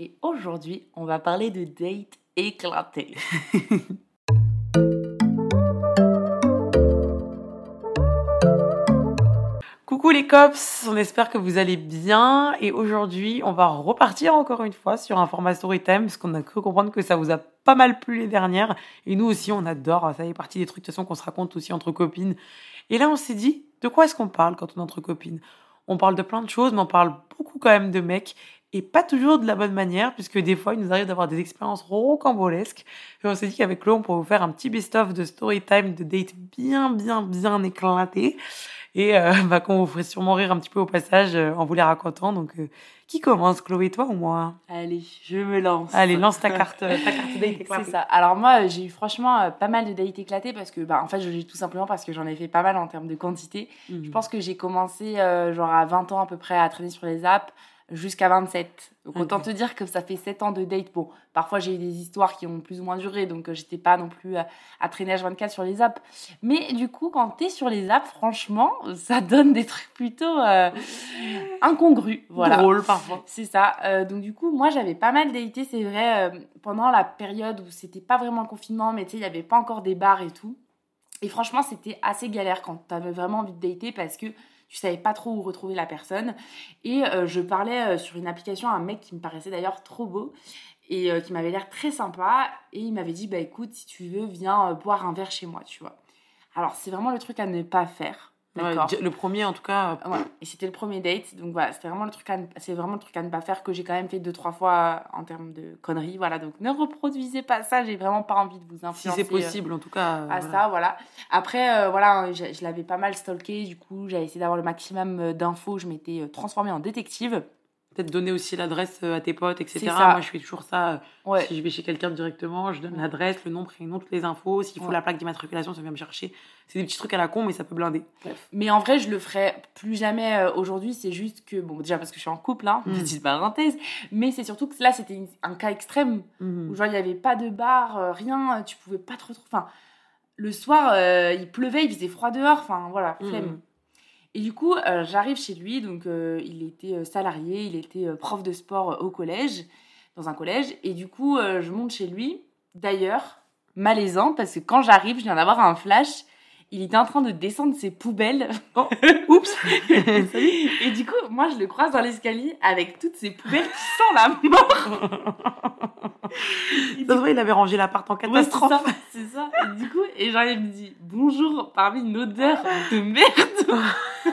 et aujourd'hui on va parler de date éclaté. Coucou les cops, on espère que vous allez bien et aujourd'hui on va repartir encore une fois sur un format story time parce qu'on a cru comprendre que ça vous a pas mal plu les dernières et nous aussi on adore, ça fait partie des trucs de toute façon qu'on se raconte aussi entre copines. Et là on s'est dit, de quoi est-ce qu'on parle quand on est entre copines? On parle de plein de choses mais on parle beaucoup quand même de mecs et pas toujours de la bonne manière, puisque des fois, il nous arrive d'avoir des expériences rocambolesques. Et on s'est dit qu'avec Chloé, on pourrait vous faire un petit best-of de story time, de date bien, bien, bien éclaté. Et euh, bah, qu'on vous ferait sûrement rire un petit peu au passage euh, en vous les racontant. Donc, euh, qui commence, Chloé, toi ou moi? Allez, je me lance. Allez, lance ta carte, ta carte date éclatée. C'est ça. Alors moi, j'ai eu franchement euh, pas mal de dates éclatées parce que, bah, en fait, je dis tout simplement parce que j'en ai fait pas mal en termes de quantité. Mhm. Je pense que j'ai commencé euh, genre à 20 ans à peu près à traîner sur les apps jusqu'à 27. Donc autant Ok. te dire que ça fait 7 ans de date. Bon, parfois j'ai eu des histoires qui ont plus ou moins duré, donc euh, j'étais pas non plus à, à traîner H24 sur les apps. Mais du coup, quand t'es sur les apps, franchement, ça donne des trucs plutôt euh, incongrus. Voilà. Drôle parfois. C'est ça. Euh, donc du coup, moi j'avais pas mal daté, c'est vrai, euh, pendant la période où c'était pas vraiment le confinement, mais tu sais, il y avait pas encore des bars et tout. Et franchement, c'était assez galère quand t'avais vraiment envie de dater parce que tu savais pas trop où retrouver la personne. Et euh, je parlais euh, sur une application à un mec qui me paraissait d'ailleurs trop beau et euh, qui m'avait l'air très sympa. Et il m'avait dit, bah écoute, si tu veux, viens boire un verre chez moi, tu vois. Alors c'est vraiment le truc à ne pas faire. D'accord. le premier, en tout cas, Ouais, et c'était le premier date, donc voilà, c'était vraiment le truc à ne, c'est vraiment le truc à ne pas faire que j'ai quand même fait deux trois fois en termes de conneries, voilà. Donc ne reproduisez pas ça, j'ai vraiment pas envie de vous si influencer. c'est possible, en tout cas. euh, À voilà. ça, voilà. Après, euh, voilà, je, je l'avais pas mal stalké, du coup, j'avais essayé d'avoir le maximum euh, d'infos. Je m'étais euh, transformée en détective. Peut-être donner aussi l'adresse euh, à tes potes, etc. Moi, je fais toujours ça. euh, Ouais. Si je vais chez quelqu'un directement, je donne l'adresse, le nom, prénom, toutes les infos. S'il faut Ouais. la plaque d'immatriculation, ça vient me chercher. C'est des petits trucs à la con, mais ça peut blinder. Bref. Mais en vrai, je le ferai plus jamais euh, aujourd'hui. C'est juste que, bon, déjà parce que je suis en couple, hein, Mm. petite parenthèse. Mais c'est surtout que là, c'était un cas extrême Mhm. où genre il n'y avait pas de bar, rien, tu pouvais pas te retrouver. Enfin, le soir, euh, il pleuvait, il faisait froid dehors, enfin voilà, flemme. Mhm. Et du coup, euh, j'arrive chez lui, donc euh, il était euh, salarié, il était prof de sport au collège, dans un collège, et du coup, je monte chez lui. D'ailleurs, malaisant, parce que quand j'arrive, je viens d'avoir un flash. Il était en train de descendre ses poubelles. Oh, oups Et du coup, moi, je le croise dans l'escalier avec toutes ces poubelles qui sentent la mort. Se voit, il avait rangé l'appart en Ouais, c'est catastrophe. ça, c'est ça. Et du coup, et genre, il me dit bonjour parmi une odeur de merde.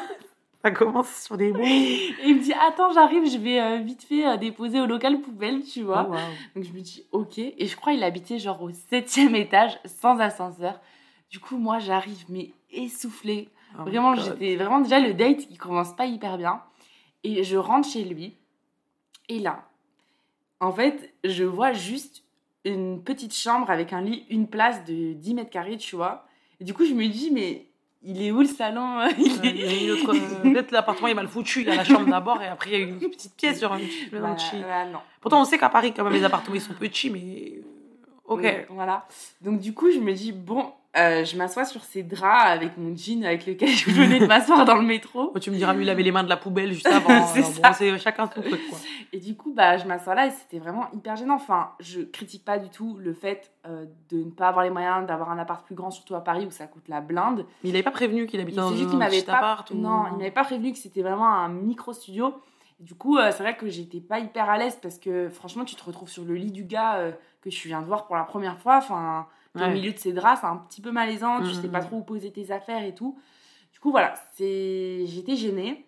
ça commence sur des mots. Et il me dit attends, j'arrive, je vais euh, vite fait euh, déposer au local poubelle, tu vois. Oh, wow. Donc je me dis ok. Et je crois qu'il habitait genre au septième étage, sans ascenseur. Du coup, moi, j'arrive, mais essoufflée. Oh Vraiment, j'étais vraiment déjà le date, il commence pas hyper bien. Et je rentre chez lui. Et là, en fait, je vois juste une petite chambre avec un lit, une place de 10 mètres carrés, tu vois. Et du coup, je me dis, mais il est où le salon Il il y a est- euh, Peut-être l'appartement est mal foutu. Il y a la chambre d'abord et après il y a une petite pièce sur un petit. Voilà, voilà, non. Pourtant, on sait qu'à Paris, quand même, les appartements ils sont petits, mais. Ok. Oui, voilà. Donc du coup, je me dis, bon, euh, je m'assois sur ces draps avec mon jean avec lequel je venais de m'asseoir dans le métro. Tu me diras, lui, avait les mains de la poubelle juste avant. C'est bon, c'est chacun son truc, quoi. Et du coup, bah, je m'assois là et c'était vraiment hyper gênant. Enfin, je critique pas du tout le fait euh, de ne pas avoir les moyens d'avoir un appart plus grand, surtout à Paris où ça coûte la blinde. Mais il avait pas prévenu qu'il habitait dans un petit pas, appart ou... non, il m'avait pas prévenu que c'était vraiment un micro studio Du coup, euh, c'est vrai que j'étais pas hyper à l'aise parce que franchement, tu te retrouves sur le lit du gars que je viens de voir pour la première fois. Enfin, t'es Ouais. au milieu de ses draps, c'est un petit peu malaisant, tu Mhm. sais pas trop où poser tes affaires et tout. Du coup, voilà, c'est... j'étais gênée.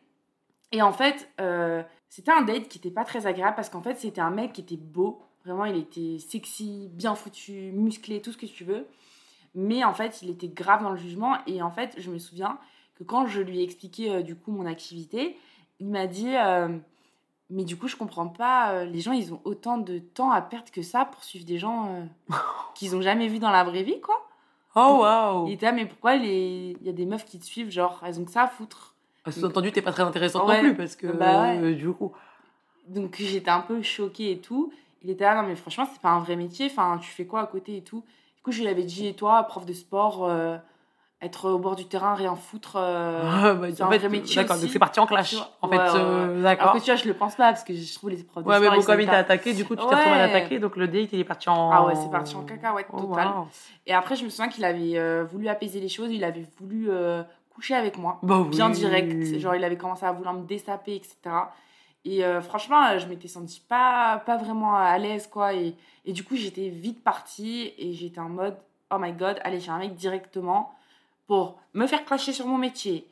Et en fait, euh, c'était un date qui était pas très agréable parce qu'en fait, c'était un mec qui était beau. Vraiment, il était sexy, bien foutu, musclé, tout ce que tu veux. Mais en fait, il était grave dans le jugement. Et en fait, je me souviens que quand je lui ai expliqué euh, du coup mon activité, il m'a dit euh, Mais du coup, je comprends pas, euh, les gens, ils ont autant de temps à perdre que ça pour suivre des gens euh, qu'ils ont jamais vus dans la vraie vie, quoi. Oh, waouh Il était là, mais pourquoi les... il y a des meufs qui te suivent, genre, elles ont que ça à foutre? Ah, Sous-entendu, t'es pas très intéressante Ouais. non plus parce que Bah ouais. euh, du coup. Donc j'étais un peu choquée et tout. Il était là, non mais franchement, c'est pas un vrai métier. Enfin, tu fais quoi à côté et tout? Du coup, je lui avais dit, et toi, prof de sport, être au bord du terrain, rien foutre. euh, Ah, bah, c'est un fait, vrai métier D'accord, donc c'est parti en clash. En Ouais, fait, ouais, euh, Alors d'accord. que tu vois, je le pense pas parce que je trouve les profs de Ouais, mais bon, comme il t'a attaqué, du coup, tu t'es Ouais. retrouvé à l'attaquer, donc le date, il est parti en. Ah ouais, c'est parti en cacahuète Oh, waouh. Et après, je me souviens qu'il avait euh, voulu apaiser les choses. Il avait voulu euh, coucher avec moi. Bah bien direct. Genre, il avait commencé à vouloir me dessaper, etc. Et euh, franchement, euh, je m'étais sentie pas, pas vraiment à l'aise, quoi. Et, et du coup, j'étais vite partie et j'étais en mode, oh my god, allez, j'ai un mec directement pour me faire clasher sur mon métier,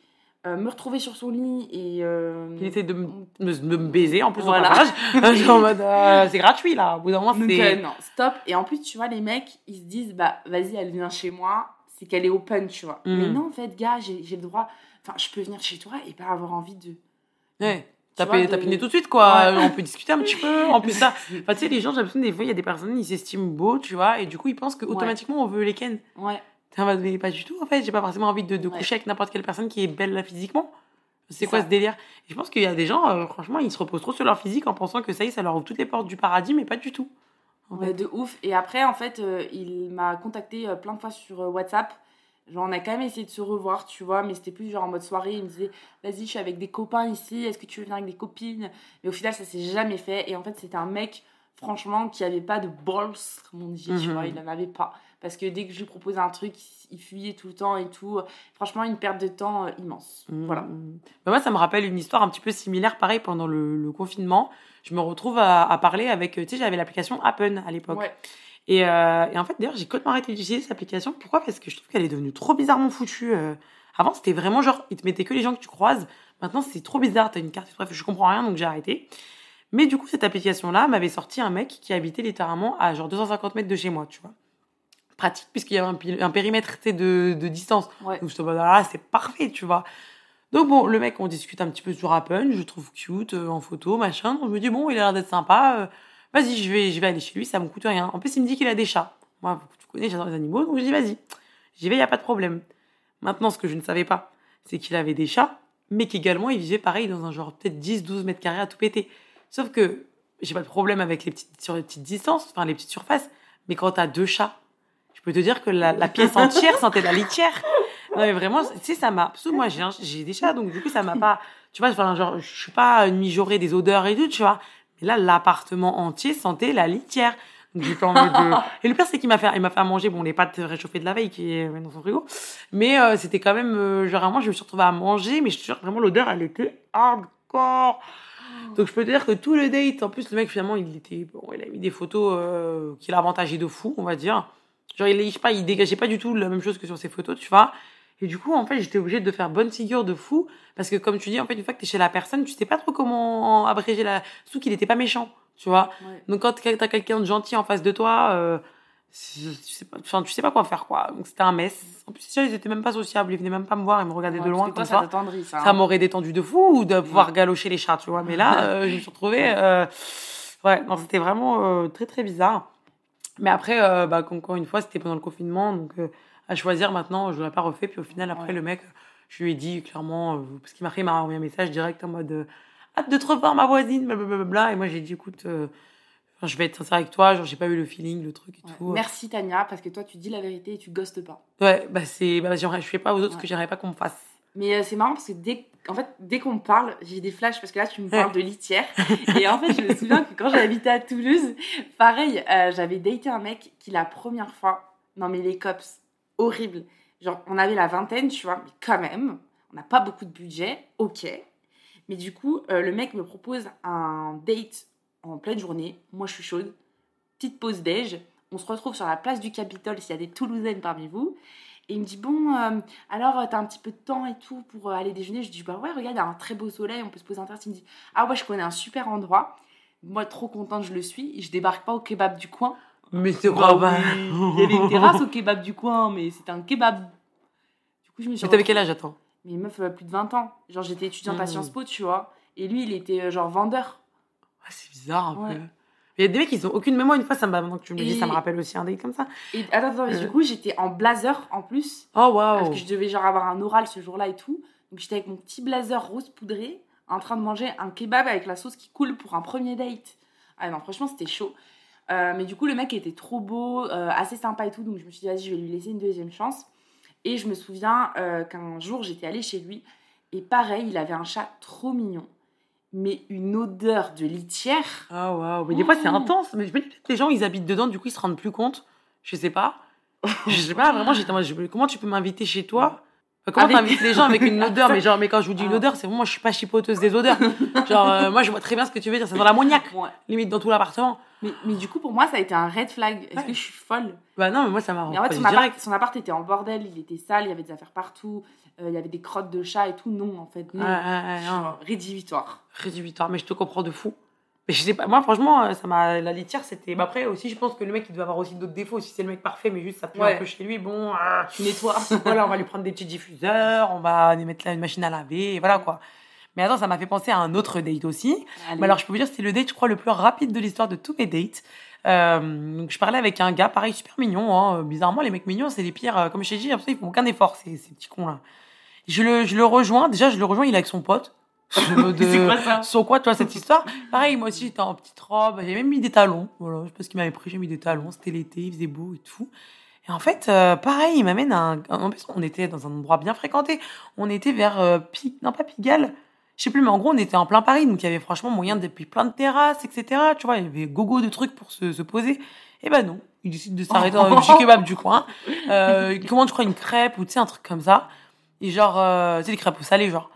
euh, me retrouver sur son lit et. euh, Il essaie de me, me- de me baiser en plus Voilà. en mode, euh, c'est gratuit là. Au bout d'un moment, c'est. non, stop. Et en plus, tu vois, les mecs, ils se disent, bah, vas-y, elle vient chez moi, c'est qu'elle est open, tu vois. Mhm. Mais non, en fait, gars, j'ai le droit. Enfin, je peux venir chez toi et pas avoir envie de. Ouais. Taper, vois, de- tapiner tout de suite, quoi. Ouais. On peut discuter un petit peu. En plus, ça. Enfin, tu sais, les gens, j'ai l'impression des fois, il y a des personnes, ils s'estiment beaux, tu vois, et du coup, ils pensent qu'automatiquement, on veut les ken. Ouais. En mode, mais pas du tout, en fait. J'ai pas forcément envie de, de Ouais. coucher avec n'importe quelle personne qui est belle là physiquement. C'est quoi ça. ce délire? Et je pense qu'il y a des gens, euh, franchement, ils se reposent trop sur leur physique en pensant que ça y est, ça leur ouvre toutes les portes du paradis, mais pas du tout. En Ouais, fait. de ouf. Et après, en fait, euh, il m'a contacté euh, plein de fois sur WhatsApp. Genre, on a quand même essayé de se revoir, tu vois, mais c'était plus genre en mode soirée. Il me disait, vas-y, je suis avec des copains ici, est-ce que tu veux venir avec des copines? Mais au final, ça s'est jamais fait. Et en fait, c'était un mec, franchement, qui avait pas de balls, comme on dit, tu Mhm. vois, il en avait pas. Parce que dès que je lui proposais un truc, il fuyait tout le temps et tout. Franchement, une perte de temps euh, immense. Voilà. Mm. Bah, moi, ça me rappelle une histoire un petit peu similaire, pareil, pendant le, le confinement. Je me retrouve à, à parler avec, euh, tu sais, j'avais l'application Appen à l'époque. Ouais. Et, euh, et en fait, d'ailleurs, j'ai complètement arrêté d'utiliser cette application. Pourquoi? Parce que je trouve qu'elle est devenue trop bizarrement foutue. euh. Avant, c'était vraiment genre, ils te mettaient que les gens que tu croises. Maintenant, c'est trop bizarre. T'as une carte, bref, je comprends rien, donc j'ai arrêté. Mais du coup, cette application-là m'avait sorti un mec qui habitait littéralement à genre 250 mètres de chez moi, tu vois. Pratique, puisqu'il y avait un, périmètre tu de, de distance. Ouais. Donc, je te dis, ah, c'est parfait, tu vois. Donc, bon, le mec, on discute un petit peu sur Appen, je le trouve cute euh, en photo, machin. Donc, je me dis, bon, il a l'air d'être sympa. euh, Vas-y, je vais, je vais aller chez lui, ça me coûte rien. En plus, il me dit qu'il a des chats. Moi, tu connais, j'adore les animaux, donc je dis, vas-y. J'y vais, il n'y a pas de problème. Maintenant, ce que je ne savais pas, c'est qu'il avait des chats, mais qu'également, il vivait pareil dans un genre peut-être 10-12 mètres carrés à tout péter. Sauf que j'ai pas de problème avec les petites, sur les petites distances, enfin les petites surfaces, mais quand t'as deux chats, peux te dire que la, la pièce entière sentait la litière. Non, mais vraiment, tu sais, ça m'a. Parce que moi, j'ai des chats, donc du coup, ça m'a pas. Tu vois, enfin, genre, je suis pas une mijaurée des odeurs et tout, tu vois. Mais là, l'appartement entier sentait la litière. Donc, j'ai pas envie de. Et le pire, c'est qu'il m'a fait, il m'a fait à manger, bon, les pâtes réchauffées de la veille qui est dans son frigo. Mais euh, c'était quand même. euh, genre, vraiment, je me suis retrouvée à manger, mais je te jure, vraiment, l'odeur, elle était hardcore. Donc, je peux te dire que tout le date, en plus, le mec, finalement, il était. Bon, il a mis des photos euh, qui l'avantageaient de fou, on va dire. Genre, il, je sais pas, il dégageait pas du tout la même chose que sur ses photos, tu vois. Et du coup, en fait, j'étais obligée de faire bonne figure de fou. Parce que, comme tu dis, en fait, une fois que t'es chez la personne, tu sais pas trop comment abréger la. Surtout qu'il était pas méchant, tu vois. Ouais. Donc, quand t'as quelqu'un de gentil en face de toi, euh, tu, sais pas, enfin, tu sais pas quoi faire, quoi. Donc, c'était un mess. En plus, déjà, ils étaient même pas sociables. Ils venaient même pas me voir. Ils me regardaient Ouais, de loin, toi, comme ça ça. ça. Hein. m'aurait détendu de fou ou de pouvoir galocher les chats, tu vois. Mais là, euh, je me suis retrouvée. euh, ouais, non, c'était vraiment très, très bizarre. Mais après, euh, bah, encore une fois, c'était pendant le confinement. Donc, euh, à choisir maintenant, je l'aurais pas refait. Puis au final, après, Ouais. le mec, je lui ai dit clairement, euh, parce qu'il m'a fait, il m'a envoyé un message direct en mode euh, hâte de te revoir, ma voisine, blablabla. Et moi, j'ai dit, écoute, euh, je vais être sincère avec toi. Genre, j'ai pas eu le feeling, le truc et Ouais. tout. Merci Tania, parce que toi, tu dis la vérité et tu ghostes pas. Ouais, bah, c'est, bah, je fais pas aux autres ce que j'aimerais pas qu'on me fasse. Mais euh, c'est marrant parce que dès, en fait, dès qu'on me parle, j'ai des flashs parce que là, tu me parles de litière. Et en fait, je me souviens que quand j'habitais à Toulouse, pareil, euh, j'avais daté un mec qui, la première fois, non mais les cops, horrible. Genre, on avait la vingtaine, tu vois, mais quand même, on n'a pas beaucoup de budget, ok. Mais du coup, euh, le mec me propose un date en pleine journée. Moi, je suis chaude. Petite pause déj. On se retrouve sur la place du Capitole s'il y a des Toulousaines parmi vous. Et il me dit Bon, euh, alors t'as un petit peu de temps et tout pour euh, aller déjeuner Je dis Bah ouais, regarde, il y a un très beau soleil, on peut se poser un terrasse. Il me dit Ah ouais, je connais un super endroit. Moi, trop contente, je le suis. Je débarque pas au kebab du coin. Mais c'est Bah pas oui, Il y avait une terrasse au kebab du coin, mais c'était un kebab. Du coup, je me suis Mais t'avais quel âge, attends? Mais meuf, euh, plus de 20 ans. Genre, j'étais étudiante à Mm. Sciences Po, tu vois. Et lui, il était euh, genre vendeur. Ah, C'est bizarre un Ouais. peu. Il y a des mecs, ils ont aucune mémoire. Une fois, ça me, maintenant que tu me dis, ça me rappelle aussi un date comme ça. Et attends, attends, mais Euh. du coup, j'étais en blazer en plus. Oh, Parce waouh. que je devais genre avoir un oral ce jour-là et tout. Donc, j'étais avec mon petit blazer rose poudré, en train de manger un kebab avec la sauce qui coule pour un premier date. Ah non, franchement, c'était chaud. Euh, mais du coup, le mec était trop beau, euh, assez sympa et tout. Donc, je me suis dit, vas-y, je vais lui laisser une deuxième chance. Et je me souviens euh, qu'un jour, j'étais allée chez lui. Et pareil, il avait un chat trop mignon. Mais une odeur de litière. Ah, waouh. Mais des fois, c'est Oh. intense. Mais peut-être les gens, ils habitent dedans, du coup, ils se rendent plus compte. Je sais pas. Je sais pas, vraiment, j'étais comment tu peux m'inviter chez toi? Enfin, Comment Avec- t'invites les gens avec une odeur? Mais genre, mais quand je vous dis une Ah. odeur, c'est vraiment, moi, je suis pas chipoteuse des odeurs. Genre, euh, moi, je vois très bien ce que tu veux dire. C'est dans l'ammoniac, Ouais. limite dans tout l'appartement. Mais, mais du coup, pour moi, ça a été un red flag. Est-ce Ouais. que je suis folle? Bah non, mais moi, ça m'a Mais en fait, son direct. appart, son appart était en bordel, il était sale, il y avait des affaires partout, euh, il y avait des crottes de chat et tout. Non, en fait, non. Rédhibitoire. rédhibitoire, mais je te comprends de fou. Mais je sais pas, moi franchement, euh, ça m'a la litière, c'était. bah, après aussi, je pense que le mec il doit avoir aussi d'autres défauts. Si c'est le mec parfait, mais juste ça pue Ouais. un peu chez lui, bon, ah, Tu nettoies. voilà, on va lui prendre des petits diffuseurs, on va lui mettre là une machine à laver, et voilà quoi. Mais attends, ça m'a fait penser à un autre date aussi. Allez. Mais alors, je peux vous dire, c'était le date, je crois, le plus rapide de l'histoire de tous mes dates. Euh, donc, je parlais avec un gars, pareil, super mignon. Hein. Bizarrement, les mecs mignons, c'est les pires. euh, Comme je t'ai dit, qu'ils font aucun effort, ces, ces petits cons-là. Je le, je le rejoins. Déjà, je le rejoins, il est avec son pote. De- C'est quoi ça? Sur quoi, tu vois, cette histoire? Pareil, moi aussi, j'étais en petite robe. J'avais même mis des talons. Voilà, je sais pas ce qu'il m'avait pris. J'ai mis des talons. C'était l'été, il faisait beau et tout. Et en fait, euh, pareil, il m'amène à un. En plus, on était dans un endroit bien fréquenté. On était vers. euh, Non, pas Pigalle. Je sais plus, mais en gros, on était en plein Paris. Donc, il y avait franchement moyen depuis plein de terrasses, etc. Tu vois, il y avait gogo de trucs pour se, se poser. Et ben non. Il décide de s'arrêter dans le petit kebab du coin. Euh, il commande, je crois, une crêpe ou tu sais, un truc comme ça. Et genre, euh, tu sais, les crêpes au salé, genre.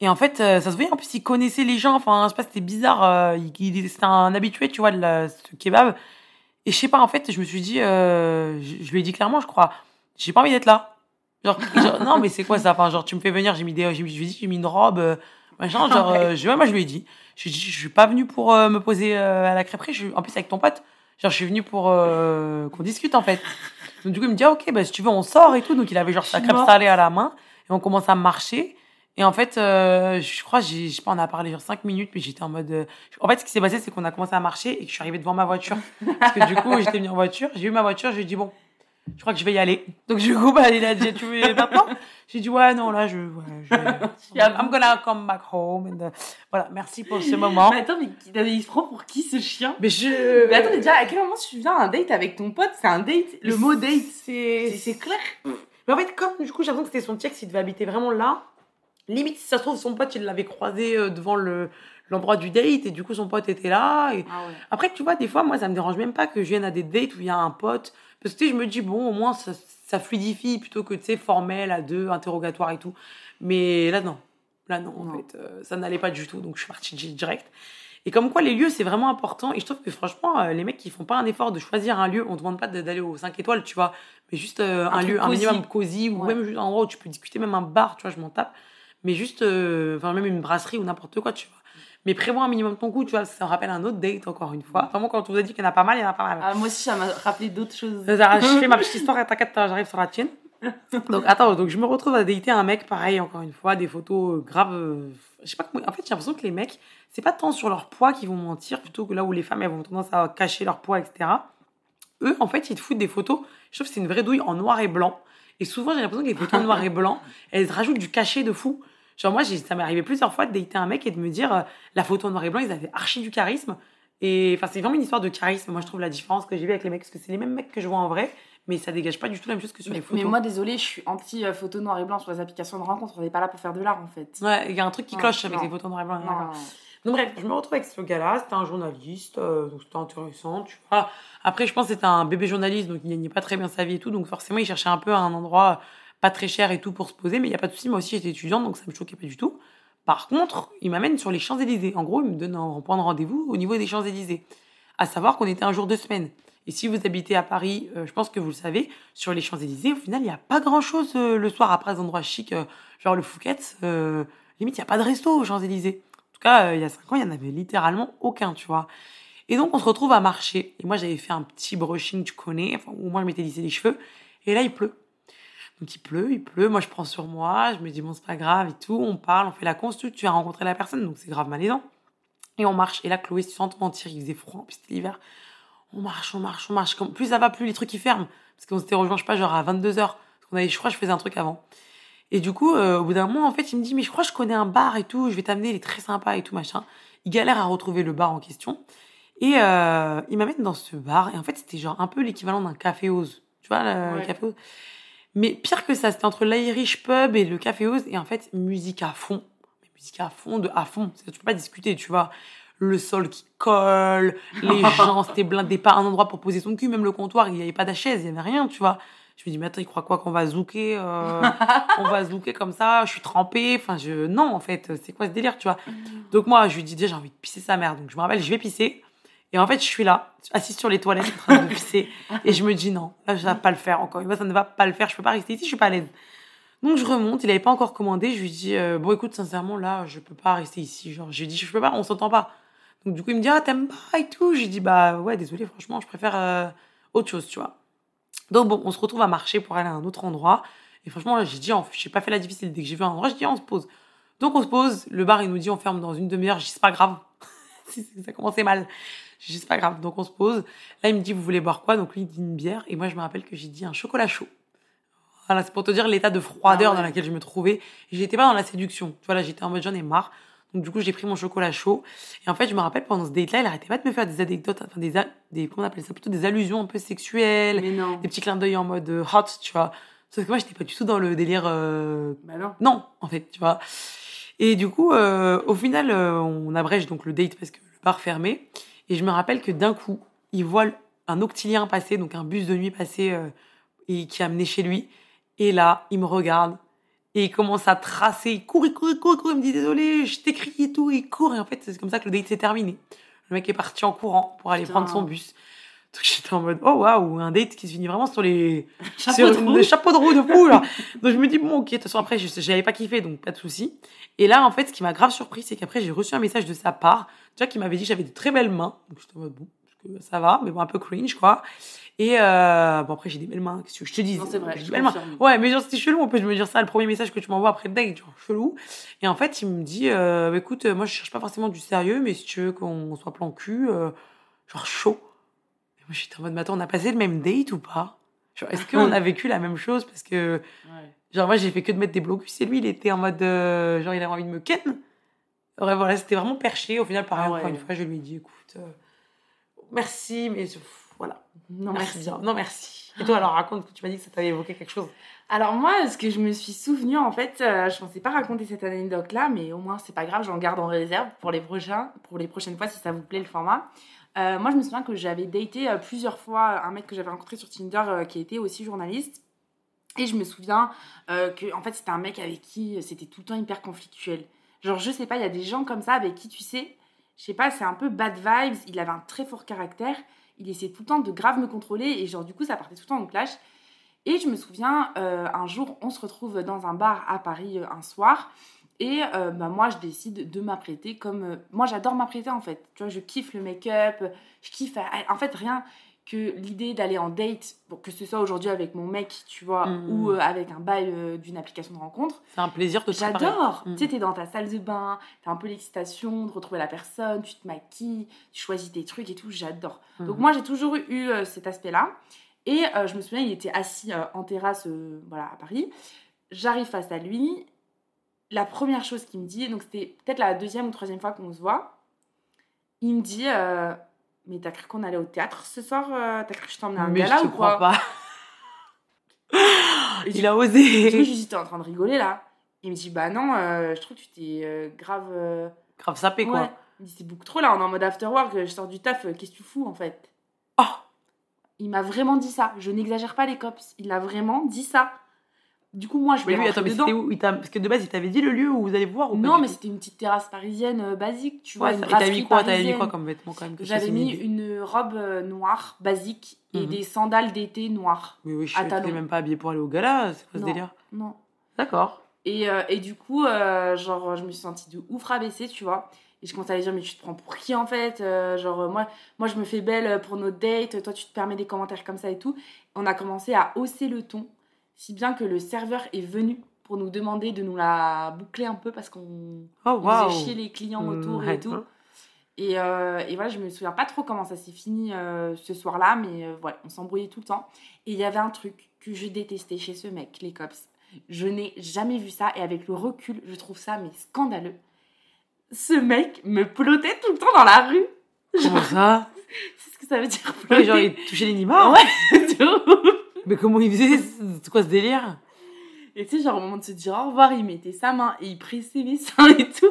Et en fait, euh, ça se voyait, en plus, il connaissait les gens. Enfin, je sais pas, c'était bizarre. euh, il, c'était un habitué, tu vois, de la, ce kebab. Et je sais pas, en fait, je me suis dit, euh, je, je lui ai dit clairement, je crois, j'ai pas envie d'être là. Genre, genre, non, mais c'est quoi ça? Enfin, genre, tu me fais venir, j'ai mis des, j'ai mis- je lui ai dit, j'ai mis une robe, euh, machin. Genre, euh, je, ouais, moi, je lui ai dit, je, je, je suis pas venue pour euh, me poser euh, à la crêperie. Je, suis- en plus, avec ton pote, genre, je suis venue pour euh, qu'on discute, en fait. Donc, du coup, il me dit, ah, ok, bah, si tu veux, on sort et tout. Donc, il avait genre sa crêpe salée à la main. Et on commence à marcher. Et en fait, euh, je crois, j'ai, je sais pas, on a parlé genre 5 minutes, mais j'étais en mode. euh, En fait, ce qui s'est passé, c'est qu'on a commencé à marcher et que je suis arrivée devant ma voiture. Parce que du coup, j'étais venue en voiture, j'ai eu ma voiture, j'ai dit bon, je crois que je vais y aller. Donc du coup, bah, il a dit, tu veux maintenant? J'ai dit ouais, non, là, je. Ouais, je I'm gonna come back home. and, uh, Voilà, merci pour ce moment. Mais attends, mais il se prend pour qui ce chien? Mais je. Mais attends, mais déjà, à quel moment tu viens à un date avec ton pote? C'est un date Le mot date, c'est. c'est clair. Mais en fait, comme du coup, j'ai l'impression que c'était son ex, il devait habiter vraiment là. Limite, si ça se trouve, son pote, il l'avait croisé euh, devant le l'endroit du date et du coup, son pote était là. Et... Ah ouais. Après, tu vois, des fois, moi, ça me dérange même pas que je vienne à des dates où il y a un pote. Parce que tu sais, je me dis, bon, au moins, ça, ça fluidifie plutôt que, tu sais, formel à deux, interrogatoire et tout. Mais là, non. Là, non, en Non. fait, euh, ça n'allait pas du tout. Donc, je suis partie di- direct. Et comme quoi, les lieux, c'est vraiment important. Et je trouve que, franchement, euh, les mecs qui font pas un effort de choisir un lieu, on ne demande pas d'aller aux 5 étoiles, tu vois. Mais juste euh, un, Un lieu, un cosy. minimum cosy, ou Ouais. même juste un endroit où tu peux discuter, même un bar, tu vois, je m'en tape. Mais juste, euh, enfin, même une brasserie ou n'importe quoi, tu vois. Mais prévois un minimum ton coup, tu vois, ça me rappelle un autre date, encore une fois. Vraiment, quand on vous a dit qu'il y en a pas mal, il y en a pas mal. Ah, moi aussi, ça m'a rappelé d'autres choses. Je fais ma petite histoire t'inquiète, j'arrive sur la tienne. Donc, attends, donc je me retrouve à dater un mec, pareil, encore une fois, des photos euh, graves. euh, Je sais pas comment. En fait, j'ai l'impression que les mecs, c'est pas tant sur leur poids qu'ils vont mentir, plutôt que là où les femmes, elles vont tendance à cacher leur poids, etc. Eux, en fait, ils te foutent des photos. Je trouve que c'est une vraie douille en noir et blanc. Et souvent, j'ai l'impression que les photos en noir et blanc, elles rajoutent du cachet de fou. Genre, moi, ça m'est arrivé plusieurs fois de dater un mec et de me dire, euh, la photo en noir et blanc, ils avaient archi du charisme. Et enfin, c'est vraiment une histoire de charisme. Moi, je trouve la différence que j'ai vue avec les mecs, parce que c'est les mêmes mecs que je vois en vrai, mais ça dégage pas du tout la même chose que sur les photos. mais moi, désolée, je suis anti euh, photo noir et blanc sur les applications de rencontre. On n'est pas là pour faire de l'art, en fait. Ouais, il y a un truc qui Non, cloche avec les photos noir et blanc. Non. Donc bref, je me retrouve avec ce gars-là, c'était un journaliste, euh, donc c'était intéressant, tu vois. Après, je pense que c'était un bébé journaliste, donc il gagnait pas très bien sa vie et tout, donc forcément, il cherchait un peu un endroit pas très cher et tout pour se poser, mais il y a pas de souci, moi aussi j'étais étudiante, donc ça me choquait pas du tout. Par contre, il m'amène sur les Champs-Élysées. En gros, il me donne un point de rendez-vous au niveau des Champs-Élysées. À savoir qu'on était un jour de semaine. Et si vous habitez à Paris, euh, je pense que vous le savez, sur les Champs-Élysées, au final, il n'y a pas grand-chose euh, le soir après les endroits chics, euh, genre le Fouquet's. limite, il n'y a pas de resto aux Champs-Élysées. En tout cas, il y a cinq ans, il n'y en avait littéralement aucun, tu vois. Et donc, on se retrouve à marcher. Et moi, j'avais fait un petit brushing, tu connais. Enfin, au moins, je m'étais lissé les cheveux. Et là, il pleut. Donc il pleut, il pleut, moi je prends sur moi, je me dis bon c'est pas grave et tout, on parle, on fait la construction, tu as rencontré la personne, donc c'est grave malaisant. Et on marche, et là Chloé, tu sens mentir, il faisait froid, puis c'était l'hiver. On marche, on marche, on marche, plus ça va, plus les trucs ils ferment. Parce qu'on s'était rejoint, je sais pas, genre à 22h, parce qu'on avait, je crois je faisais un truc avant. Et du coup, euh, au bout d'un moment, en fait, il me dit, mais je crois que je connais un bar et tout, je vais t'amener, il est très sympa et tout, machin. Il galère à retrouver le bar en question. Et euh, il m'amène dans ce bar, et en fait, c'était genre un peu l'équivalent d'un café Ose. Tu vois, le café Ose mais pire que ça, c'était entre l'Irish Pub et le Café Oz. Et en fait, musique à fond. Musique à fond, de à fond. Tu peux pas discuter, tu vois. Le sol qui colle, les gens, c'était blindé, pas un endroit pour poser son cul. Même le comptoir, il n'y avait pas de chaise, il n'y avait rien, tu vois. Je me dis, mais attends, il croit quoi qu'on va zouker euh, On va zouker comme ça, je suis trempée. Enfin, je... Non, en fait, c'est quoi ce délire, tu vois mm. Donc moi, je lui dis déjà, j'ai envie de pisser sa mère. Donc je me rappelle, je vais pisser. Et en fait, je suis là, assise sur les toilettes, en train de pisser. et je me dis non, là, ne vais pas le faire encore. Une fois, ça ne va pas le faire. Je peux pas rester ici, je suis pas à l'aise. Donc, je remonte. Il n'avait pas encore commandé. Je lui dis, euh, bon, écoute, sincèrement, là, je peux pas rester ici. Genre, je lui dis, je peux pas, on s'entend pas. Donc, du coup, il me dit, ah, t'aimes pas et tout. Je lui dis, bah, ouais, désolé, franchement, je préfère euh, autre chose, tu vois. Donc, bon, on se retrouve à marcher pour aller à un autre endroit. Et franchement, j'ai dit, j'ai pas fait la difficile. Dès que j'ai vu un endroit, je dis, on se pose. Donc, on se pose. Le bar, il nous dit, on ferme dans une demi-heure. Je dis, c'est pas grave. ça commençait mal. J'ai dit, c'est pas grave. Donc on se pose. Là, il me dit, vous voulez boire quoi? Donc lui, il dit une bière. Et moi, je me rappelle que j'ai dit un chocolat chaud. Voilà, c'est pour te dire l'état de froideur ah dans lequel je me trouvais. J'étais pas dans la séduction. Tu vois, là, j'étais en mode, j'en ai marre. Donc du coup, j'ai pris mon chocolat chaud. Et en fait, je me rappelle pendant ce date-là, il arrêtait pas de me faire des anecdotes, enfin des, des comment on appelle ça, plutôt des allusions un peu sexuelles, des petits clins d'œil en mode euh, hot, tu vois. Sauf que moi, j'étais pas du tout dans le délire. Euh... Bah non. Non, en fait, tu vois. Et du coup, euh, au final, euh, on abrège donc le date parce que le bar fermé. Et je me rappelle que d'un coup, il voit un octilien passer, donc un bus de nuit passer euh, et qui a amené chez lui. Et là, il me regarde et il commence à tracer. Il court, il court, il court, il court. Il me dit désolé, je t'écris et tout. Il court. Et en fait, c'est comme ça que le date s'est terminé. Le mec est parti en courant pour aller prendre son bus. Donc j'étais en mode, oh waouh, un date qui se finit vraiment sur les chapeaux de, roue. chapeaux de roue de fou. donc je me dis, bon, ok, de toute façon, après, je n'avais pas kiffé, donc pas de souci. Et là, en fait, ce qui m'a grave surpris, c'est qu'après, j'ai reçu un message de sa part, déjà, qui m'avait dit que j'avais de très belles mains. Donc j'étais en mode, bon, ça va, mais bon, un peu cringe, quoi. Et euh, bon, après, j'ai des belles mains, qu'est-ce que je te dis? Non, c'est vrai. Des belles mains. Ouais, mais genre, c'était chelou, on peut me dire ça, le premier message que tu m'envoies après le date, genre, chelou. Et en fait, il me dit, euh, écoute, moi, je cherche pas forcément du sérieux, mais si tu veux qu'on soit plan cul, euh, genre chaud. Moi, j'étais en mode, mais attends, on a passé le même date ou pas? Est-ce qu'on a vécu la même chose? Parce que, genre, moi, j'ai fait que de mettre des blocus et lui, il était en mode, euh, genre, il avait envie de me ken. Ouais, voilà, c'était vraiment perché. Au final, pareil, ah encore une fois, je lui ai dit, écoute, euh, merci, mais voilà. Non, merci. Bien. Non, merci. Et toi, alors, raconte que tu m'as dit que ça t'avait évoqué quelque chose. Alors, moi, ce que je me suis souvenu, en fait, euh, je pensais pas raconter cette anecdote-là, mais au moins, c'est pas grave, j'en garde en réserve pour les prochains, pour les prochaines fois, si ça vous plaît, le format. Euh, moi, je me souviens que j'avais daté euh, plusieurs fois un mec que j'avais rencontré sur Tinder euh, qui était aussi journaliste. Et je me souviens que, en fait, c'était un mec avec qui c'était tout le temps hyper conflictuel. Genre, je sais pas, il y a des gens comme ça avec qui tu sais, je sais pas, c'est un peu bad vibes. Il avait un très fort caractère. Il essayait tout le temps de grave me contrôler. Et genre, du coup, ça partait tout le temps en clash. Et je me souviens, un jour, on se retrouve dans un bar à Paris un soir. Et euh, bah, moi, je décide de m'apprêter comme. Euh, moi, j'adore m'apprêter en fait. Tu vois, je kiffe le make-up, je kiffe. En fait, rien que l'idée d'aller en date, que ce soit aujourd'hui avec mon mec, tu vois, mm. ou euh, avec un bail d'une application de rencontre. C'est un plaisir de J'adore. Mm. Tu sais, t'es dans ta salle de bain, t'as un peu l'excitation de retrouver la personne, tu te maquilles, tu choisis tes trucs et tout. J'adore. Mm. Donc, moi, j'ai toujours eu cet aspect-là. Et je me souviens, il était assis en terrasse voilà, à Paris. J'arrive face à lui la première chose qu'il me dit, donc c'était peut-être la deuxième ou troisième fois qu'on se voit, il me dit euh, Mais t'as cru qu'on allait au théâtre ce soir euh, T'as cru que je t'emmenais un gala ou quoi pas. il a osé. Je lui dis T'es en train de rigoler là Il me dit Bah non, euh, je trouve que tu t'es grave. Grave sapé quoi. Il me dit C'est beaucoup trop là, on est en mode after work, je sors du taf, qu'est-ce que tu fous en fait? Oh Il m'a vraiment dit ça, je n'exagère pas les cops, il a vraiment dit ça. Du coup, moi, je vais Mais lui, attends, mais c'était où? Il Parce que de base, il t'avait dit le lieu où vous allez voir ou pas Non, mais c'était une petite terrasse parisienne euh, basique, tu vois. Ouais, une et t'avais mis quoi? T'avais mis quoi comme vêtements quand même J'avais mis une robe euh, noire, basique, et Mhm. des sandales d'été noires. Oui, oui, je t'es même pas habillée pour aller au gala, c'est quoi ce Non. délire? Non. D'accord. Et, euh, et du coup, genre, je me suis sentie de ouf rabaissée, tu vois. Et je commençais à lui dire, mais tu te prends pour qui en fait Euh, Genre, moi, moi, je me fais belle pour notre date, toi, tu te permets des commentaires comme ça et tout. On a commencé à hausser le ton, si bien que le serveur est venu pour nous demander de nous la boucler un peu parce qu'on Oh, faisait chier les clients autour Ouais, et tout. hein. Et, euh, et voilà, je me souviens pas trop comment ça s'est fini euh, ce soir-là, mais euh, voilà, on s'embrouillait tout le temps. Et il y avait un truc que je détestais chez ce mec, les cops. Je n'ai jamais vu ça, et avec le recul, je trouve ça mais scandaleux. Ce mec me plotait tout le temps dans la rue. Comment Genre, ça? c'est ce que ça veut dire Ouais. Genre, il touchait les nibards Ouais. Mais comment il faisait C'est quoi ce délire? Et tu sais, genre au moment de se dire au revoir, il mettait sa main et il pressait mes seins et tout.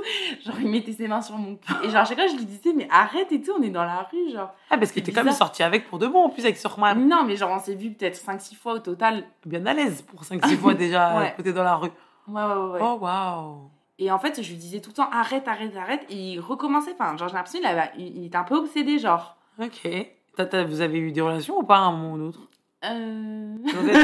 Genre, il mettait ses mains sur mon cul. Et genre, à chaque fois, je lui disais, mais arrête et tout, on est dans la rue, genre. Ah, parce que t'es quand même sorti avec pour de bon en plus avec Surman. Non, mais genre, on s'est vu peut-être 5-6 fois au total. Bien à l'aise pour 5-6 fois déjà Ouais. côté dans la rue. Ouais, ouais, ouais. ouais. Oh, waouh Et en fait, je lui disais tout le temps, arrête, arrête, arrête. Et il recommençait. Enfin, genre, j'ai l'impression qu'il il, il était un peu obsédé, genre. Ok. T'as- t'as- vous avez eu des relations ou pas un moment ou l'autre Euh...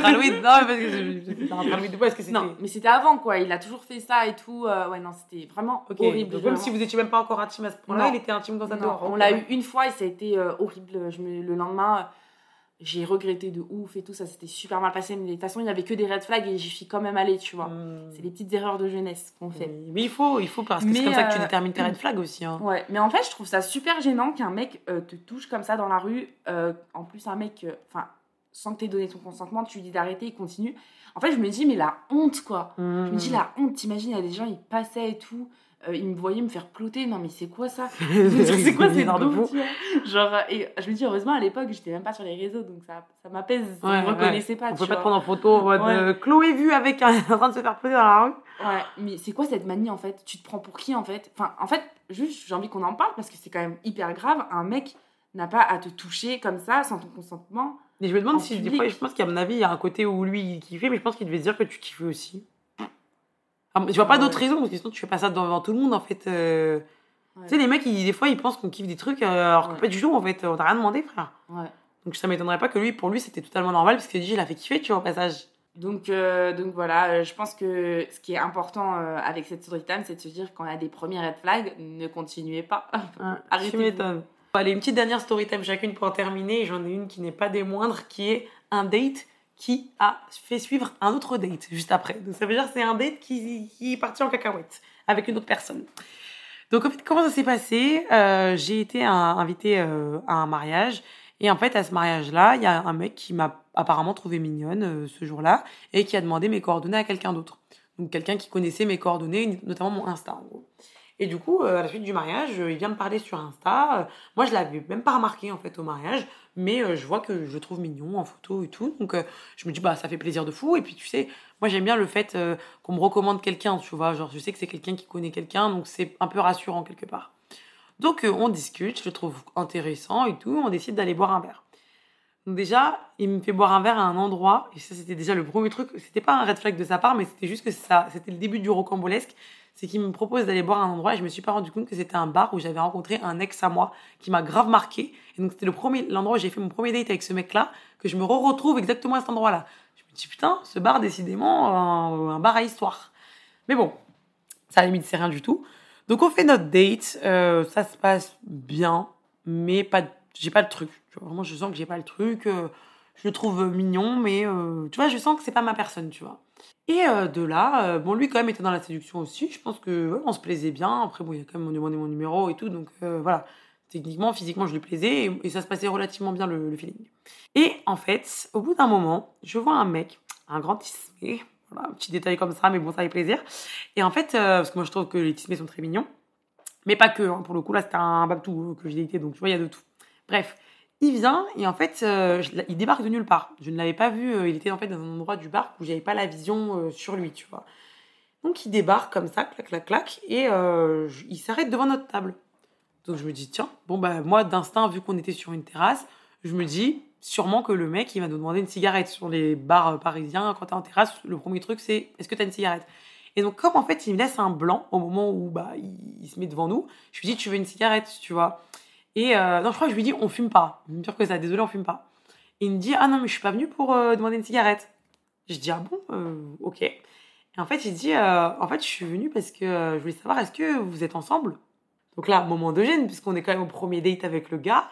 Halloween Non, parce que c'était un que c'était. Non, mais c'était avant, quoi. Il a toujours fait ça et tout. Euh, ouais, non, c'était vraiment horrible. Donc, même si vous étiez même pas encore intime à ce point-là, il était intime dans sa Non, on l'a eu une fois et ça a été euh, horrible. Je me, le lendemain, j'ai regretté de ouf et tout. Ça s'était super mal passé. Mais de toute façon, il y avait que des red flags et j'y suis quand même allée, tu vois. Hmm. C'est les petites erreurs de jeunesse qu'on fait. Mais il faut, il faut parce que c'est comme ça que tu euh, détermines tes red flags aussi. Hein. Ouais, mais en fait, je trouve ça super gênant qu'un mec te touche comme ça dans la rue. En plus, un mec, enfin, sans que t'aies donné ton consentement, tu lui dis d'arrêter, il continue. En fait, je me dis, mais la honte, quoi. Je me dis, la honte, t'imagines, il y a des gens, ils passaient et tout. euh, ils me voyaient me faire ploter. Non, mais c'est quoi ça? C'est quoi ces fou. Genre, et je me dis, heureusement, à l'époque, j'étais même pas sur les réseaux, donc ça, ça m'apaise. Ouais, me ouais. reconnaissaient pas, On tu peut pas te prendre en photo en mode Ouais. euh, Chloé vue avec un en train de se faire poser dans la rue. Ouais, mais c'est quoi cette manie en fait? Tu te prends pour qui en fait? Enfin, en fait, juste j'ai envie qu'on en parle parce que c'est quand même hyper grave. Un mec n'a pas à te toucher comme ça sans ton consentement. Mais je me demande En si des fois, je pense qu'à mon avis, il y a un côté où lui il kiffait, mais je pense qu'il devait se dire que tu kiffais aussi. Ah, je vois pas Ouais. d'autres raisons, parce que sinon tu fais pas ça devant tout le monde en fait. euh. Ouais. Tu sais, les mecs, ils- des fois, ils pensent qu'on kiffe des trucs, euh, alors que Ouais. pas du tout en fait. On t'a rien demandé, frère. Donc ça m'étonnerait pas que lui, pour lui, c'était totalement normal, parce que DJ, il a fait kiffer, tu vois, au passage. Donc, euh, donc voilà, euh, je pense que ce qui est important euh, avec cette story time, c'est de se dire y a des premiers red flags, ne continuez pas. Arrêtez-vous. Tu m'étonnes. Allez, une petite dernière story time chacune pour terminer. J'en ai une qui n'est pas des moindres, qui est un date qui a fait suivre un autre date juste après. Donc ça veut dire que c'est un date qui, est parti en cacahuète avec une autre personne. Donc en fait, comment ça s'est passé? Euh, J'ai été invitée euh, à un mariage. Et en fait, à ce mariage-là, il y a un mec qui m'a apparemment trouvé mignonne euh, ce jour-là et qui a demandé mes coordonnées à quelqu'un d'autre. Donc quelqu'un qui connaissait mes coordonnées, notamment mon Insta en gros. Et du coup, euh, à la suite du mariage, euh, il vient me parler sur Insta. Euh, moi, je l'avais même pas remarqué en fait au mariage, mais je vois que je le trouve mignon en photo et tout. Donc je me dis bah ça fait plaisir de fou. Et puis tu sais, moi j'aime bien le fait qu'on me recommande quelqu'un, tu vois. Genre je sais que c'est quelqu'un qui connaît quelqu'un, donc c'est un peu rassurant quelque part. Donc on discute, je le trouve intéressant et tout. On décide d'aller boire un verre. Donc déjà, il me fait boire un verre à un endroit, et ça c'était déjà le premier truc. C'était pas un red flag de sa part, mais c'était juste que ça, c'était le début du rocambolesque. C'est qu'il me propose d'aller boire à un endroit et je me suis pas rendu compte que c'était un bar où j'avais rencontré un ex à moi qui m'a grave marqué. Et donc c'était le premier, l'endroit où j'ai fait mon premier date avec ce mec-là, que je me re-retrouve exactement à cet endroit-là. Je me dis putain, ce bar décidément un, bar à histoire. Mais bon, ça à la limite c'est rien du tout. Donc on fait notre date, euh, ça se passe bien, mais pas, j'ai pas le truc. Vraiment je sens que j'ai pas le truc. euh, je le trouve mignon, mais euh, tu vois, je sens que c'est pas ma personne, tu vois. Et euh, de là, euh, bon, lui quand même était dans la séduction aussi. Je pense que on se plaisait bien. Après, bon, il a quand même demandé mon numéro et tout, donc euh, voilà. Techniquement, physiquement, je lui plaisais et, ça se passait relativement bien le, le feeling. Et en fait, au bout d'un moment, je vois un mec, un grand tismé, voilà, un petit détail comme ça, mais bon, ça fait plaisir. Et en fait, parce que moi je trouve que les tismés sont très mignons, mais pas que. hein. pour le coup, là, c'était un babtou que j'ai daté, donc tu vois, il y a de tout. Bref, il vient et en fait, euh, il débarque de nulle part. Je ne l'avais pas vu. euh, il était en fait dans un endroit du bar où j'avais pas la vision euh, sur lui, tu vois. Donc il débarque comme ça, clac, clac, clac, et il s'arrête devant notre table. Donc je me dis tiens, bon bah moi d'instinct vu qu'on était sur une terrasse, je me dis sûrement que le mec, il va nous demander une cigarette sur les bars parisiens. Quand t'es en terrasse, le premier truc, c'est est-ce que t'as une cigarette? Et donc, comme en fait, il me laisse un blanc au moment où bah, il, se met devant nous, je lui dis, tu veux une cigarette, tu vois? Et euh, non, je crois que je lui dis, on fume pas. Il me dit que ça, désolé, on fume pas. Il me dit, ah non, mais je suis pas venu pour euh, demander une cigarette. Je dis, ah bon, ok. Et en fait, il dit, en fait, je suis venu parce que je voulais savoir, est-ce que vous êtes ensemble? Donc là, moment de gêne, puisqu'on est quand même au premier date avec le gars.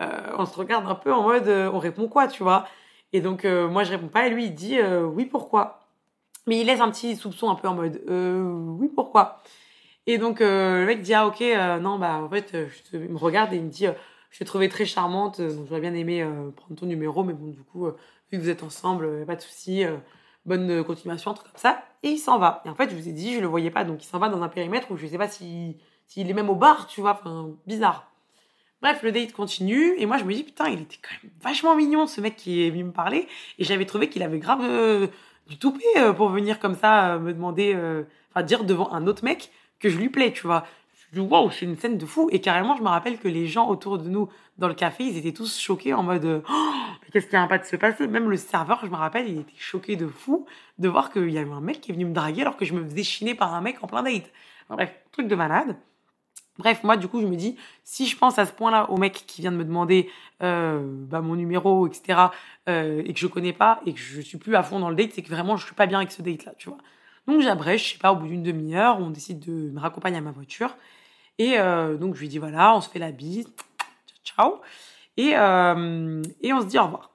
Euh, on se regarde un peu en mode euh, on répond quoi, tu vois? Et donc euh, moi je réponds pas et lui il dit oui pourquoi? Mais il laisse un petit soupçon un peu en mode oui pourquoi? Et donc le mec dit ah ok non bah en fait je il me regarde et il me dit je te trouvais très charmante donc j'aurais bien aimé prendre ton numéro mais bon du coup vu que vous êtes ensemble pas de souci bonne continuation un truc comme ça et il s'en va. Et en fait je vous ai dit je le voyais pas donc il s'en va dans un périmètre où je sais pas si s'il est même au bar tu vois enfin bizarre. Bref, le date continue et moi je me dis putain, il était quand même vachement mignon ce mec qui est venu me parler et j'avais trouvé qu'il avait grave euh, du toupet euh, pour venir comme ça euh, me demander, enfin dire devant un autre mec que je lui plais, tu vois. Je dis waouh, c'est une scène de fou et carrément je me rappelle que les gens autour de nous dans le café, ils étaient tous choqués en mode oh, qu'est-ce qui vient pas de se passer? Même le serveur, je me rappelle, il était choqué de fou de voir qu'il y avait un mec qui est venu me draguer alors que je me faisais chiner par un mec en plein date. Bref, truc de malade. Bref, moi, du coup, je me dis, si je pense à ce point-là au mec qui vient de me demander euh, bah, mon numéro, etc., euh, et que je connais pas, et que je suis plus à fond dans le date, c'est que vraiment, je suis pas bien avec ce date-là, tu vois. Donc, j'abrège, je sais pas, au bout d'une demi-heure, on décide de me raccompagner à ma voiture. Et euh, donc, je lui dis, voilà, on se fait la bise, ciao. Et, euh, et on se dit au revoir.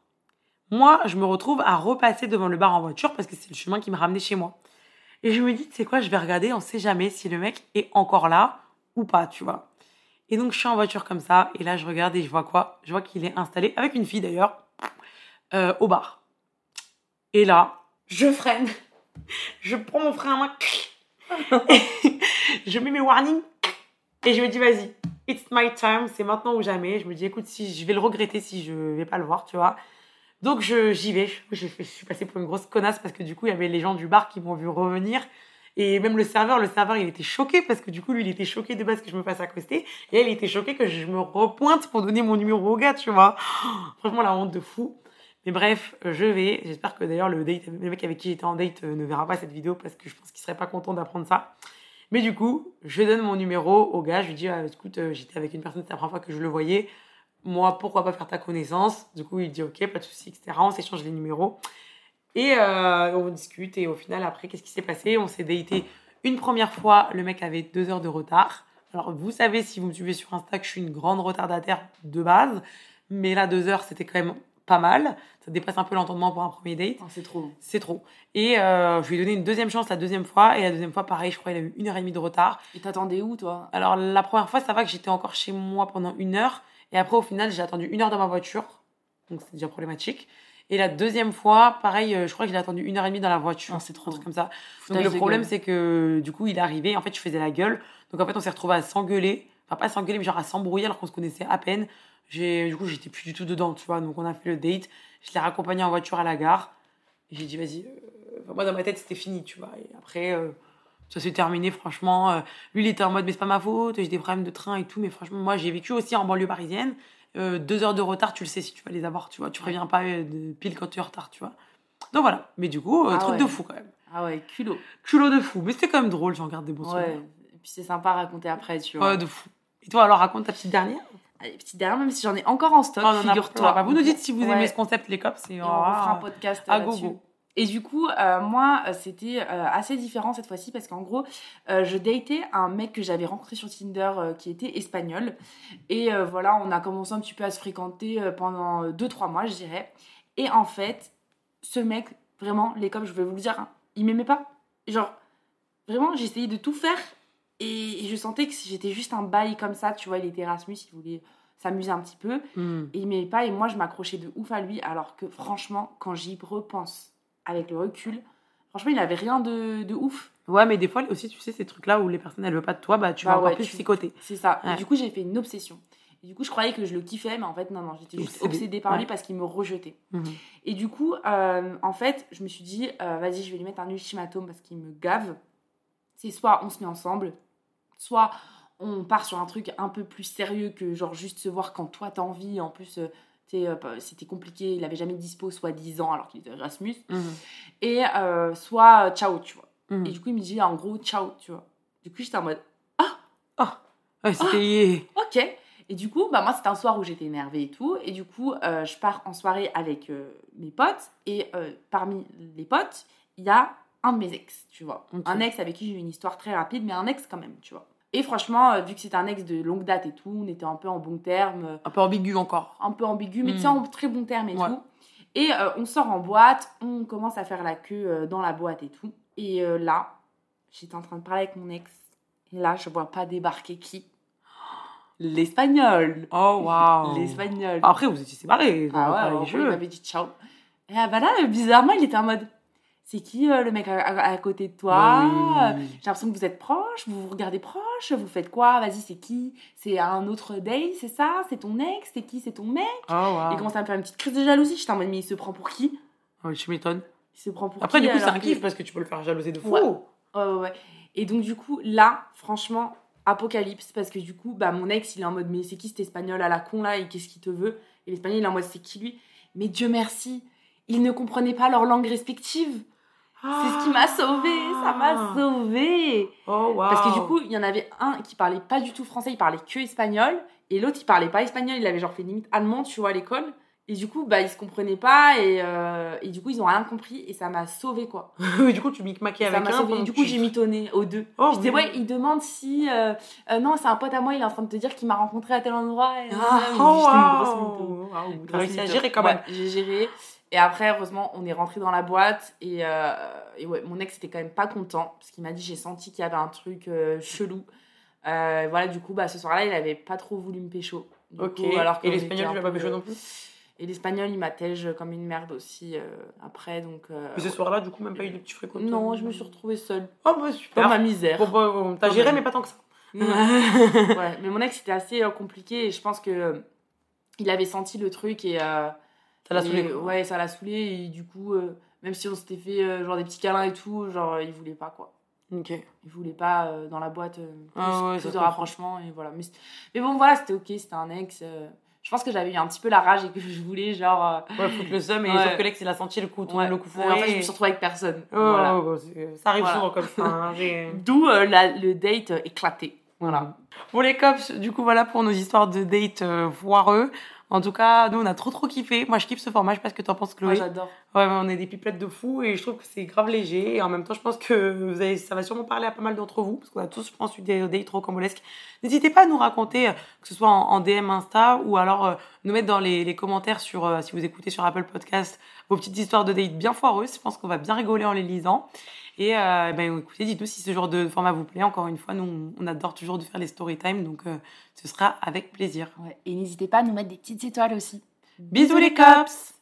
Moi, je me retrouve à repasser devant le bar en voiture parce que c'est le chemin qui me ramenait chez moi. Et je me dis, tu sais quoi, je vais regarder, on sait jamais si le mec est encore là ou pas, tu vois. Et donc, je suis en voiture comme ça, et là, je regarde et je vois quoi? Je vois qu'il est installé, avec une fille d'ailleurs, euh, au bar. Et là, je freine. Je prends mon frein à main. je mets mes warnings. Et je me dis, vas-y, it's my time, c'est maintenant ou jamais. Je me dis, écoute, si je vais le regretter si je vais pas le voir, tu vois. Donc, j'y vais. Je, je suis passée pour une grosse connasse parce que du coup, il y avait les gens du bar qui m'ont vu revenir. Et même le serveur, le serveur, il était choqué parce que du coup, lui, il était choqué de base que je me fasse accoster. Et elle, il était choquée que je me repointe pour donner mon numéro au gars, tu vois. Franchement, la honte de fou. Mais bref, je vais. J'espère que d'ailleurs, le mec avec qui j'étais en date euh, ne verra pas cette vidéo parce que je pense qu'il serait pas content d'apprendre ça. Mais du coup, je donne mon numéro au gars. Je lui dis, ah, écoute, euh, j'étais avec une personne, c'était la première fois que je le voyais. Moi, pourquoi pas faire ta connaissance? Du coup, il dit, ok, pas de souci, etc. On s'échange les numéros. Et euh, on discute et au final, après, qu'est-ce qui s'est passé? On s'est daté une première fois, le mec avait deux heures de retard. Alors, vous savez, si vous me suivez sur Insta, que je suis une grande retardataire de base. Mais là, deux heures, c'était quand même pas mal. Ça dépasse un peu l'entendement pour un premier date. Oh, c'est trop. C'est trop. Et euh, je lui ai donné une deuxième chance la deuxième fois. Et la deuxième fois, pareil, je crois qu'il a eu une heure et demie de retard. Et t'attendais où, toi? Alors, la première fois, ça va que j'étais encore chez moi pendant une heure. Et après, au final, j'ai attendu une heure dans ma voiture. Donc, c'est déjà problématique. Et la deuxième fois, pareil, euh, je crois qu'il a attendu une heure et demie dans la voiture. Ah, c'est trop. comme ça. Donc le problème, c'est que du coup, il est arrivé. En fait, je faisais la gueule. Donc en fait, on s'est retrouvé à s'engueuler. Enfin, pas s'engueuler, mais genre à s'embrouiller alors qu'on se connaissait à peine. J'ai, du coup, j'étais plus du tout dedans, tu vois. Donc on a fait le date. Je l'ai raccompagné en voiture à la gare. Et j'ai dit, vas-y. Euh, moi, dans ma tête, c'était fini, tu vois. Et après, euh, ça s'est terminé, franchement. lui, il était en mode, mais c'est pas ma faute. J'ai des problèmes de train et tout. Mais franchement, moi, j'ai vécu aussi en banlieue parisienne. Euh, deux heures de retard, tu le sais si tu vas les avoir, tu vois. Tu préviens pas euh, de pile quand tu es en retard, tu vois. Donc voilà. Mais du coup, euh, ah truc de fou quand même. Ah ouais, culot. Culot de fou. Mais c'était quand même drôle, j'en garde des bons souvenirs. Ouais. Et puis c'est sympa à raconter après, tu vois. Ouais, de fou. Et toi, alors raconte ta petite dernière Allez, petite dernière, même si j'en ai encore en stock, oh, figure-toi. Bah, vous nous dites si vous aimez ce concept, les cops. Et on fera un podcast à gogo. Et du coup, euh, moi, euh, c'était euh, assez différent cette fois-ci parce qu'en gros, je datais un mec que j'avais rencontré sur Tinder qui était espagnol. Et voilà, on a commencé un petit peu à se fréquenter pendant 2-3 mois, je dirais. Et en fait, ce mec, vraiment, les cops, je vais vous le dire, hein, il m'aimait pas. Genre, vraiment, j'essayais de tout faire et, je sentais que j'étais juste un bail comme ça, tu vois, il était Erasmus, il voulait s'amuser un petit peu. Hmm. Et il m'aimait pas et moi, je m'accrochais de ouf à lui alors que franchement, quand j'y repense, avec le recul, franchement, il avait rien de, de, ouf. Ouais, mais des fois aussi, tu sais, ces trucs-là où les personnes, elles veulent pas de toi, bah tu vas bah encore plus psychoter. C'est ça. Et du coup, j'ai fait une obsession. Et du coup, je croyais que je le kiffais, mais en fait, non, non, j'étais juste obsédée par lui parce qu'il me rejetait. Mhm. Et du coup, euh, en fait, je me suis dit, euh, vas-y, je vais lui mettre un ultimatum parce qu'il me gave. C'est soit on se met ensemble, soit on part sur un truc un peu plus sérieux que genre juste se voir quand toi t'as envie. En plus, euh, euh, bah, c'était compliqué, il avait jamais dispo, soit 10 ans alors qu'il était Erasmus, Mhm. et euh, soit ciao, tu vois. Mhm. Et du coup, il me dit en gros ciao, tu vois. Du coup, j'étais en mode Ouais, c'était. ok. Et du coup, bah, moi, c'était un soir où j'étais énervée et tout. Et du coup, euh, je pars en soirée avec euh, mes potes. Et parmi les potes, il y a un de mes ex, tu vois. Un ex avec qui j'ai eu une histoire très rapide, mais un ex quand même, tu vois. Et franchement, euh, vu que c'était un ex de longue date et tout, on était un peu en bon terme, euh, Un peu ambigu encore. un peu ambigu, mais Mm. tu sais, en très bon terme et Ouais. tout. Et euh, on sort en boîte, on commence à faire la queue dans la boîte et tout. Et là, j'étais en train de parler avec mon ex. Et là, je vois pas débarquer qui? L'espagnol. Oh, waouh. L'espagnol. Après, vous étiez séparés. Ah ouais, alors, les il jeux. m'avait dit ciao. Et ah bah là, bizarrement, il était en mode c'est qui euh, le mec à, à- à côté de toi? Bah oui. J'ai l'impression que vous êtes proches, vous vous regardez proches, vous faites quoi? Vas-y, c'est qui? C'est un autre day, c'est ça? C'est ton ex? C'est qui? C'est ton mec? Oh, waouh. Il commence à me faire une petite crise de jalousie? J'étais en mode mais il se prend pour qui? Ouais, tu m'étonnes. Il se prend pour Après, qui du coup, c'est un que- kiff parce que tu peux le faire jalouser de fou. Ouais. Ouais, ouais, ouais. Et donc, du coup, là, franchement, apocalypse. Parce que du coup, bah, mon ex, il est en mode, mais c'est qui cet espagnol à la con là Et qu'est-ce qu'il te veut? Et l'espagnol, il est en mode, c'est qui lui? Mais Dieu merci, ils ne comprenaient pas leur langue respective. C'est ce qui m'a sauvée, ça m'a sauvée. Oh, waouh. Parce que du coup, il y en avait un qui parlait pas du tout français, il parlait que espagnol. Et l'autre, il parlait pas espagnol, il avait genre fait limite allemand, tu vois, à l'école. Et du coup, bah, ils se comprenaient pas et, euh, et du coup, ils ont rien compris et ça m'a sauvée, quoi. Du coup, tu micmaquais Ça avec m'a un. du coup, tu- j'ai mitonné aux deux. Oh, je disais, ouais, il demande si. euh, euh, non, c'est un pote à moi, il est en train de te dire qu'il m'a rencontré à tel endroit. Et, Ah, oh, j'étais une grosse mytho. waouh. Waouh, T'as réussi à gérer quand Ouais, même. j'ai géré. Et après, heureusement, on est rentré dans la boîte. Et, euh, et ouais, mon ex était quand même pas content. Parce qu'il m'a dit, j'ai senti qu'il y avait un truc euh, chelou. Euh, voilà, du coup, bah, ce soir-là, il avait pas trop voulu me pécho. Du Ok. coup, alors Et qu'on l'espagnol, tu l'as pas pécho non plus? Et l'espagnol, il m'attège comme une merde aussi après. Donc, Et ce soir-là, du coup, même pas eu de petits fréquents non, je me suis retrouvée seule. Oh, bah Dans super. ma misère. Bon, bah, bon, t'as géré, mais pas tant que ça. ouais, mais mon ex c'était assez compliqué et je pense que il avait senti le truc et, Ça l'a saoulé. ouais ça l'a saoulé et du coup euh, même si on s'était fait euh, genre des petits câlins et tout genre il voulait pas quoi Ok. il voulait pas euh, dans la boîte plus, Ah ouais, plus de rapprochement et voilà mais, bon voilà c'était ok c'était un ex je pense que j'avais eu un petit peu la rage et que je voulais genre Ouais, foutre le seum, et Ouais. sauf que l'ex, il a senti le coup, ouais, le coup fourré. en fait je me suis retrouvée avec personne Oh, voilà. oh, ça arrive Voilà. souvent comme ça. hein, d'où le date éclaté voilà Pour les cops, du coup, voilà pour nos histoires de date euh, foireux. En tout cas, nous, on a trop trop kiffé. Moi, je kiffe ce format. Je sais pas ce que t'en penses, moi Chloé. j'adore Ouais, on est des pipelettes de fous et je trouve que c'est grave léger. Et en même temps, je pense que vous avez, ça va sûrement parler à pas mal d'entre vous, parce qu'on a tous, je pense, eu des dates rocambolesques. N'hésitez pas à nous raconter, euh, que ce soit en, en DM Insta ou alors euh, nous mettre dans les, les commentaires sur, euh, si vous écoutez sur Apple Podcast, vos petites histoires de dates bien foireuses. Je pense qu'on va bien rigoler en les lisant. Et euh, ben, écoutez, dites-nous si ce genre de format vous plaît. Encore une fois, nous, on adore toujours de faire les story time, donc euh, ce sera avec plaisir. Ouais. et n'hésitez pas à nous mettre des petites étoiles aussi Bisous les cops